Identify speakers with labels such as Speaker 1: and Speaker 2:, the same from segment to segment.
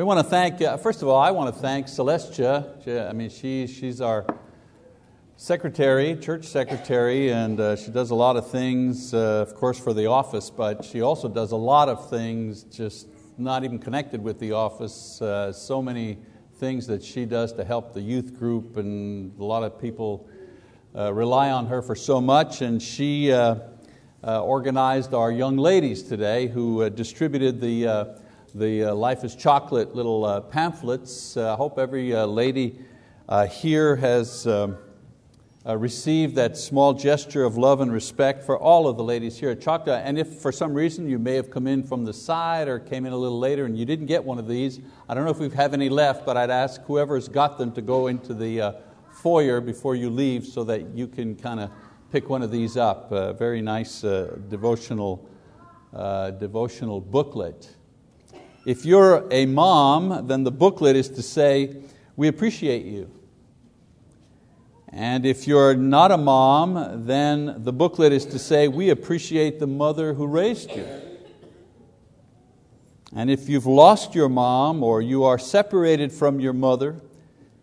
Speaker 1: We want to thank, uh, first of all, I want to thank Celestia. She, I mean, she, she's our secretary, church secretary, and uh, she does a lot of things, uh, of course, for the office, but she also does a lot of things just not even connected with the office. Uh, so many things that she does to help the youth group, and a lot of people uh, rely on her for so much. And she uh, organized our young ladies today who distributed the the uh, Life is Chocolate little uh, pamphlets. Uh, I hope every uh, lady uh, here has um, uh, received that small gesture of love and respect for all of the ladies here at Choctaw. And if for some reason you may have come in from the side or came in a little later and you didn't get one of these, I don't know if we have any left, but I'd ask whoever's got them to go into the foyer before you leave so that you can kind of pick one of these up. A very nice devotional, devotional booklet. If you're a mom, then the booklet is to say, We appreciate you. And if you're not a mom, then the booklet is to say, We appreciate the mother who raised you. And if you've lost your mom or you are separated from your mother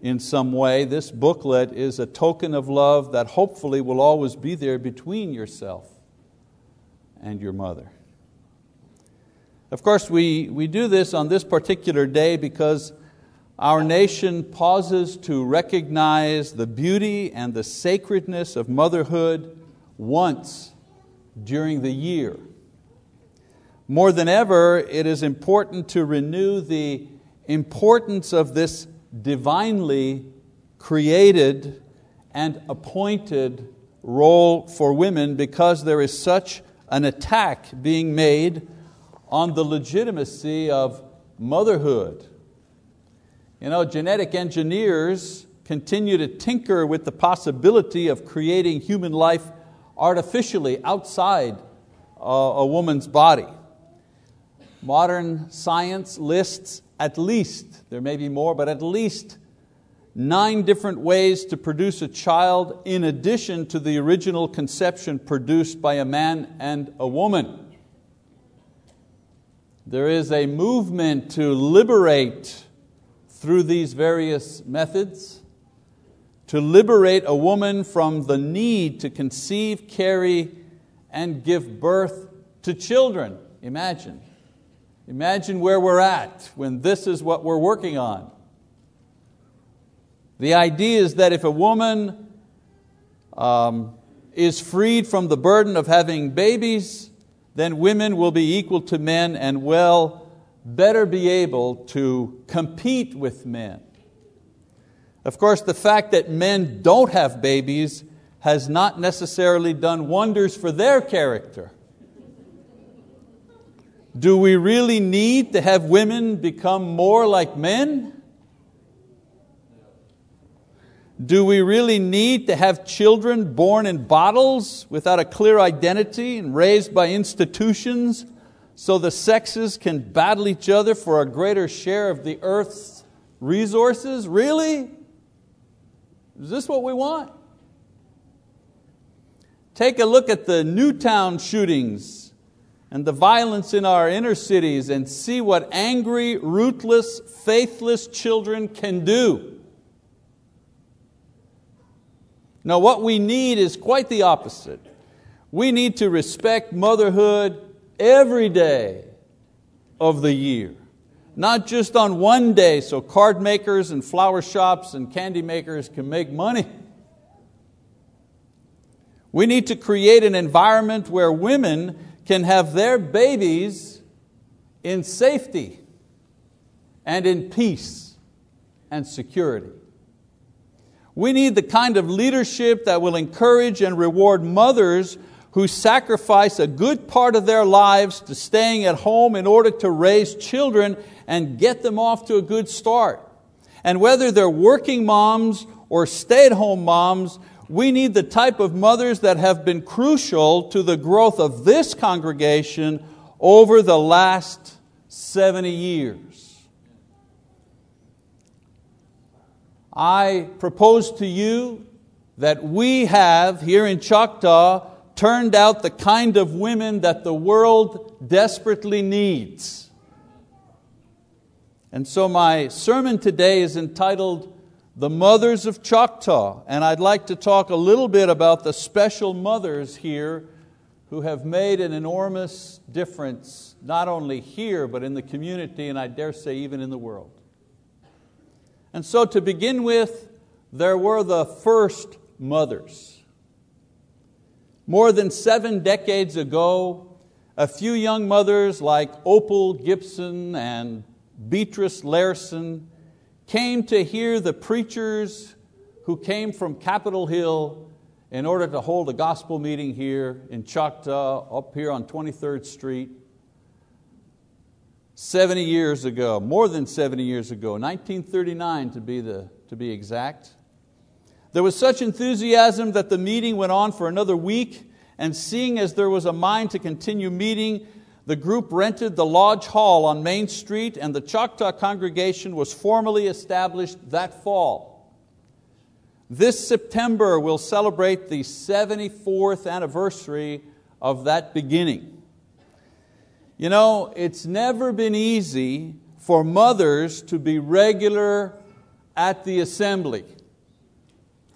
Speaker 1: in some way, this booklet is a token of love that hopefully will always be there between yourself and your mother. Of course, we, we do this on this particular day because our nation pauses to recognize the beauty and the sacredness of motherhood once during the year. More than ever, it is important to renew the importance of this divinely created and appointed role for women because there is such an attack being made on the legitimacy of motherhood. You know, genetic engineers continue to tinker with the possibility of creating human life artificially outside uh, a woman's body. Modern science lists at least, there may be more, but at least nine different ways to produce a child in addition to the original conception produced by a man and a woman. There is a movement to liberate through these various methods, to liberate a woman from the need to conceive, carry, and give birth to children. Imagine. Imagine where we're at when this is what we're working on. The idea is that if a woman um, is freed from the burden of having babies, then women will be equal to men and will better be able to compete with men. Of course, the fact that men don't have babies has not necessarily done wonders for their character. Do we really need to have women become more like men? Do we really need to have children born in bottles without a clear identity and raised by institutions so the sexes can battle each other for a greater share of the earth's resources? Really? Is this what we want? Take a look at the Newtown shootings and the violence in our inner cities and see what angry, ruthless, faithless children can do. Now, what we need is quite the opposite. We need to respect motherhood every day of the year, not just on one day so card makers and flower shops and candy makers can make money. We need to create an environment where women can have their babies in safety and in peace and security. We need the kind of leadership that will encourage and reward mothers who sacrifice a good part of their lives to staying at home in order to raise children and get them off to a good start. And whether they're working moms or stay at home moms, we need the type of mothers that have been crucial to the growth of this congregation over the last 70 years. I propose to you that we have here in Choctaw turned out the kind of women that the world desperately needs. And so my sermon today is entitled The Mothers of Choctaw. And I'd like to talk a little bit about the special mothers here who have made an enormous difference, not only here, but in the community, and I dare say even in the world. And so to begin with, there were the first mothers. More than seven decades ago, a few young mothers like Opal Gibson and Beatrice Larson came to hear the preachers who came from Capitol Hill in order to hold a gospel meeting here in Choctaw, up here on 23rd Street. 70 years ago, more than 70 years ago, 1939 to be, the, to be exact. There was such enthusiasm that the meeting went on for another week, and seeing as there was a mind to continue meeting, the group rented the Lodge Hall on Main Street, and the Choctaw congregation was formally established that fall. This September we'll celebrate the 74th anniversary of that beginning. You know, it's never been easy for mothers to be regular at the assembly.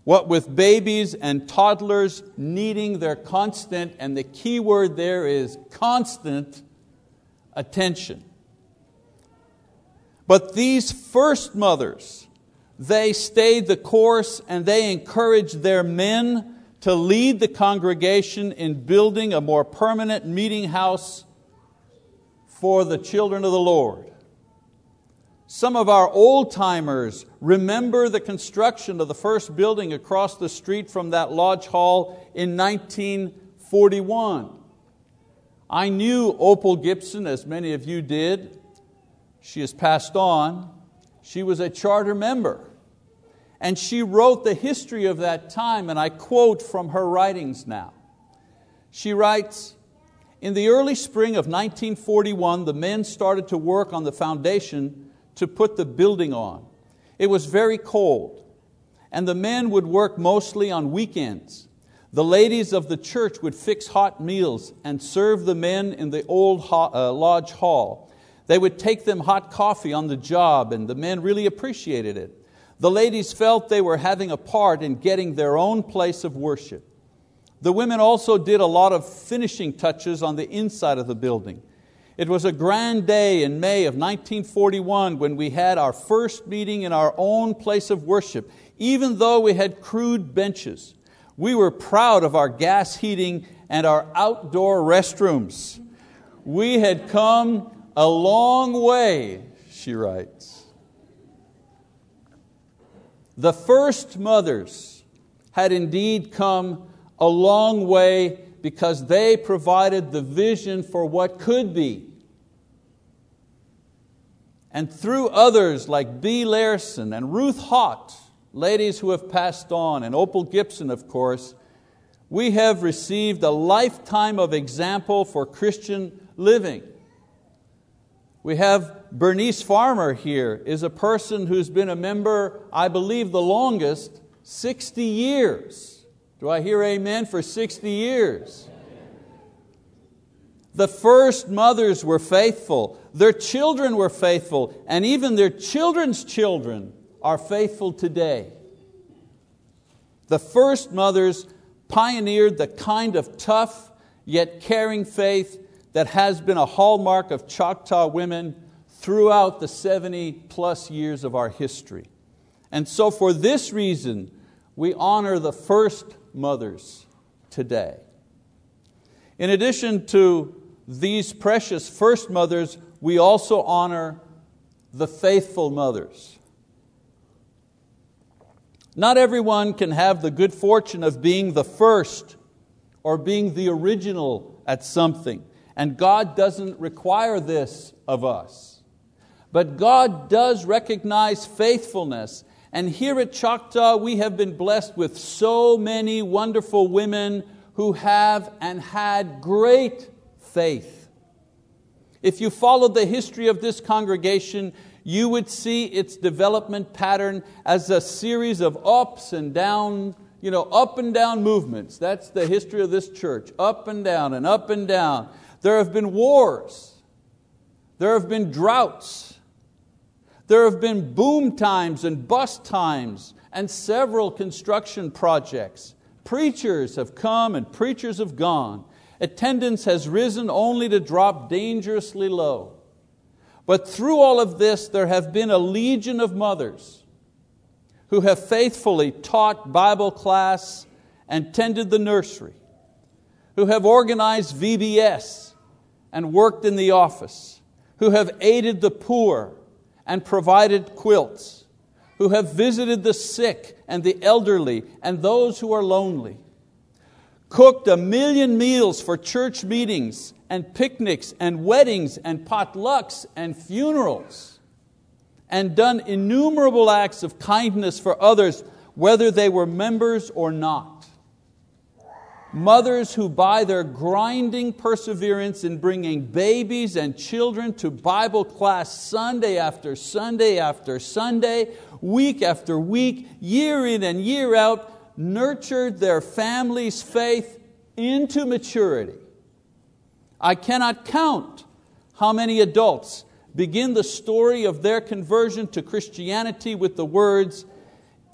Speaker 1: What with babies and toddlers needing their constant, and the key word there is constant attention. But these first mothers, they stayed the course and they encouraged their men to lead the congregation in building a more permanent meeting house for the children of the Lord. Some of our old timers remember the construction of the first building across the street from that lodge hall in 1941. I knew Opal Gibson, as many of you did. She has passed on. She was a charter member. And she wrote the history of that time, and I quote from her writings now. She writes, in the early spring of 1941, the men started to work on the foundation to put the building on. It was very cold, and the men would work mostly on weekends. The ladies of the church would fix hot meals and serve the men in the old uh, lodge hall. They would take them hot coffee on the job, and the men really appreciated it. The ladies felt they were having a part in getting their own place of worship. The women also did a lot of finishing touches on the inside of the building. It was a grand day in May of 1941 when we had our first meeting in our own place of worship, even though we had crude benches. We were proud of our gas heating and our outdoor restrooms. We had come a long way, she writes. The first mothers had indeed come a long way because they provided the vision for what could be and through others like Bee Larson and Ruth Hott, ladies who have passed on, and Opal Gibson, of course, we have received a lifetime of example for Christian living. We have Bernice Farmer here, is a person who's been a member, I believe, the longest, 60 years. Do I hear amen for 60 years? The first mothers were faithful, their children were faithful, and even their children's children are faithful today. The first mothers pioneered the kind of tough yet caring faith that has been a hallmark of Choctaw women throughout the 70 plus years of our history. And so, for this reason, we honor the first mothers today. In addition to these precious first mothers, we also honor the faithful mothers. Not everyone can have the good fortune of being the first or being the original at something, and God doesn't require this of us. But God does recognize faithfulness, and here at Choctaw we have been blessed with so many wonderful women who have and had great faith. If you followed the history of this congregation, you would see its development pattern as a series of ups and down, you know, up and down movements. That's the history of this church, up and down and up and down. There have been wars, there have been droughts, There have been boom times and bust times and several construction projects. Preachers have come and preachers have gone. Attendance has risen only to drop dangerously low. But through all of this, there have been a legion of mothers who have faithfully taught Bible class and tended the nursery, who have organized VBS and worked in the office, who have aided the poor and provided quilts, who have visited the sick and the elderly and those who are lonely, cooked a million meals for church meetings and picnics and weddings and potlucks and funerals, and done innumerable acts of kindness for others, whether they were members or not. Mothers who, by their grinding perseverance in bringing babies and children to Bible class Sunday after Sunday after Sunday, week after week, year in and year out, nurtured their family's faith into maturity. I cannot count how many adults begin the story of their conversion to Christianity with the words,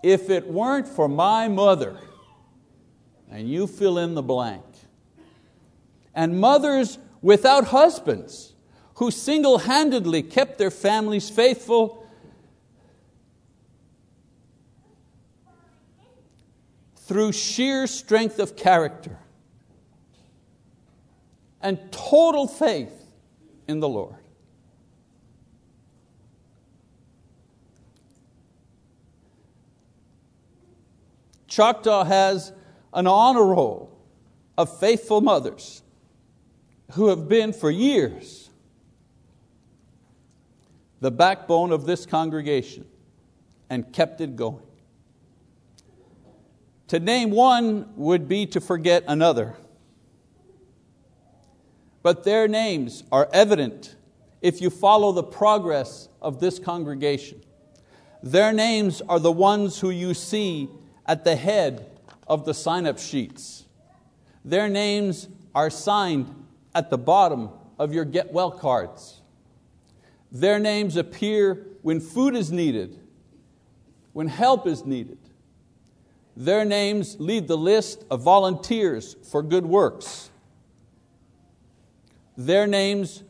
Speaker 1: If it weren't for my mother, and you fill in the blank. And mothers without husbands who single handedly kept their families faithful through sheer strength of character and total faith in the Lord. Choctaw has an honor roll of faithful mothers who have been for years the backbone of this congregation and kept it going. To name one would be to forget another. But their names are evident if you follow the progress of this congregation. Their names are the ones who you see at the head of the sign up sheets. Their names are signed at the bottom of your get well cards. Their names appear when food is needed, when help is needed. Their names lead the list of volunteers for good works. Their names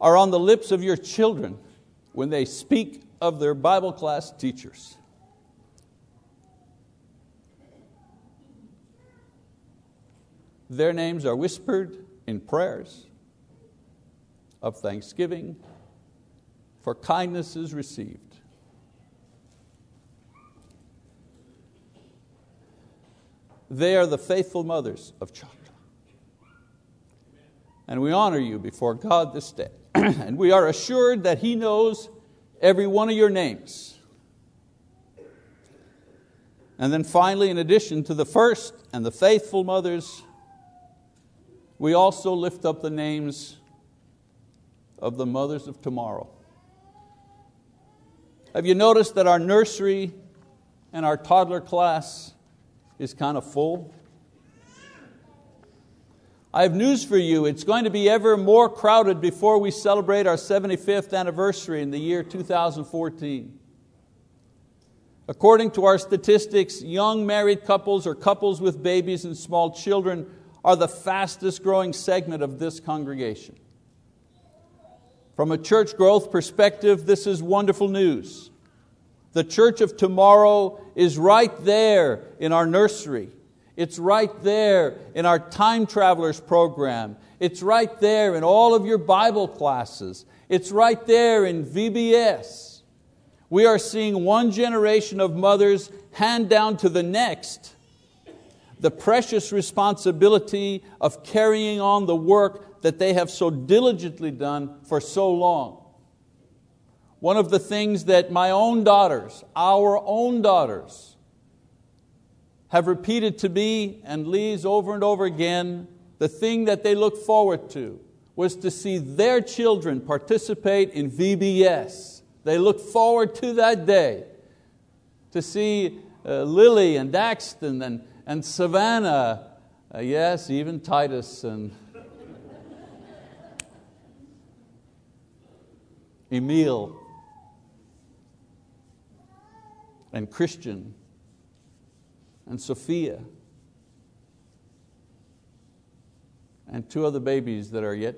Speaker 1: are on the lips of your children when they speak of their Bible class teachers. Their names are whispered in prayers of thanksgiving for kindnesses received. They are the faithful mothers of Choctaw. And we honor you before God this day. and we are assured that He knows every one of your names. And then finally, in addition to the first and the faithful mothers we also lift up the names of the mothers of tomorrow. Have you noticed that our nursery and our toddler class is kind of full? I have news for you. It's going to be ever more crowded before we celebrate our 75th anniversary in the year 2014. According to our statistics, young married couples or couples with babies and small children are the fastest growing segment of this congregation. From a church growth perspective, this is wonderful news. The church of tomorrow is right there in our nursery. It's right there in our time travelers program. It's right there in all of your Bible classes. It's right there in VBS. We are seeing one generation of mothers hand down to the next the precious responsibility of carrying on the work that they have so diligently done for so long. One of the things that my own daughters, our own daughters, have repeated to me and Lee's over and over again, the thing that they look forward to was to see their children participate in VBS. They look forward to that day to see uh, Lily and Daxton and, and Savannah, uh, yes, even Titus and Emil. and Christian and Sophia and two other babies that are yet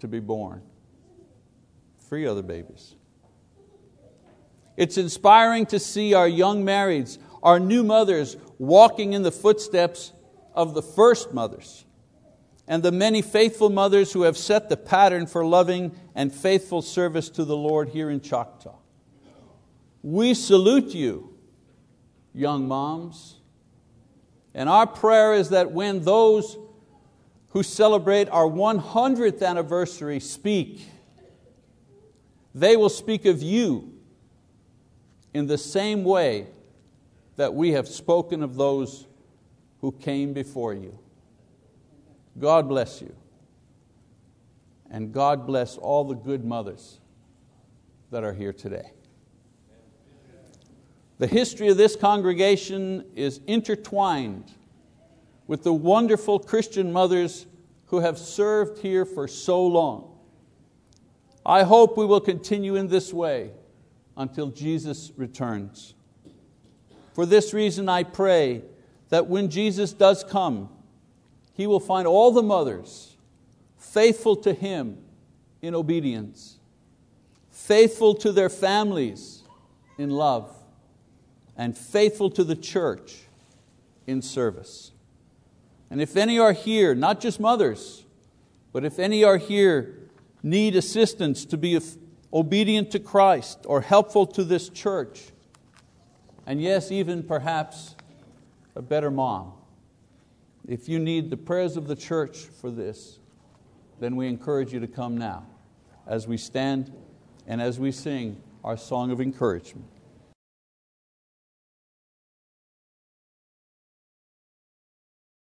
Speaker 1: to be born. Three other babies. It's inspiring to see our young marrieds, our new mothers, walking in the footsteps of the first mothers and the many faithful mothers who have set the pattern for loving and faithful service to the Lord here in Choctaw. We salute you, young moms, and our prayer is that when those who celebrate our 100th anniversary speak, they will speak of you in the same way that we have spoken of those who came before you. God bless you. And God bless all the good mothers that are here today. The history of this congregation is intertwined with the wonderful Christian mothers who have served here for so long. I hope we will continue in this way until Jesus returns. For this reason, I pray that when Jesus does come, He will find all the mothers faithful to Him in obedience, faithful to their families in love, and faithful to the church in service. And if any are here, not just mothers, but if any are here need assistance to be obedient to Christ or helpful to this church, and yes, even perhaps a better mom, if you need the prayers of the church for this, then we encourage you to come now as we stand and as we sing our song of encouragement.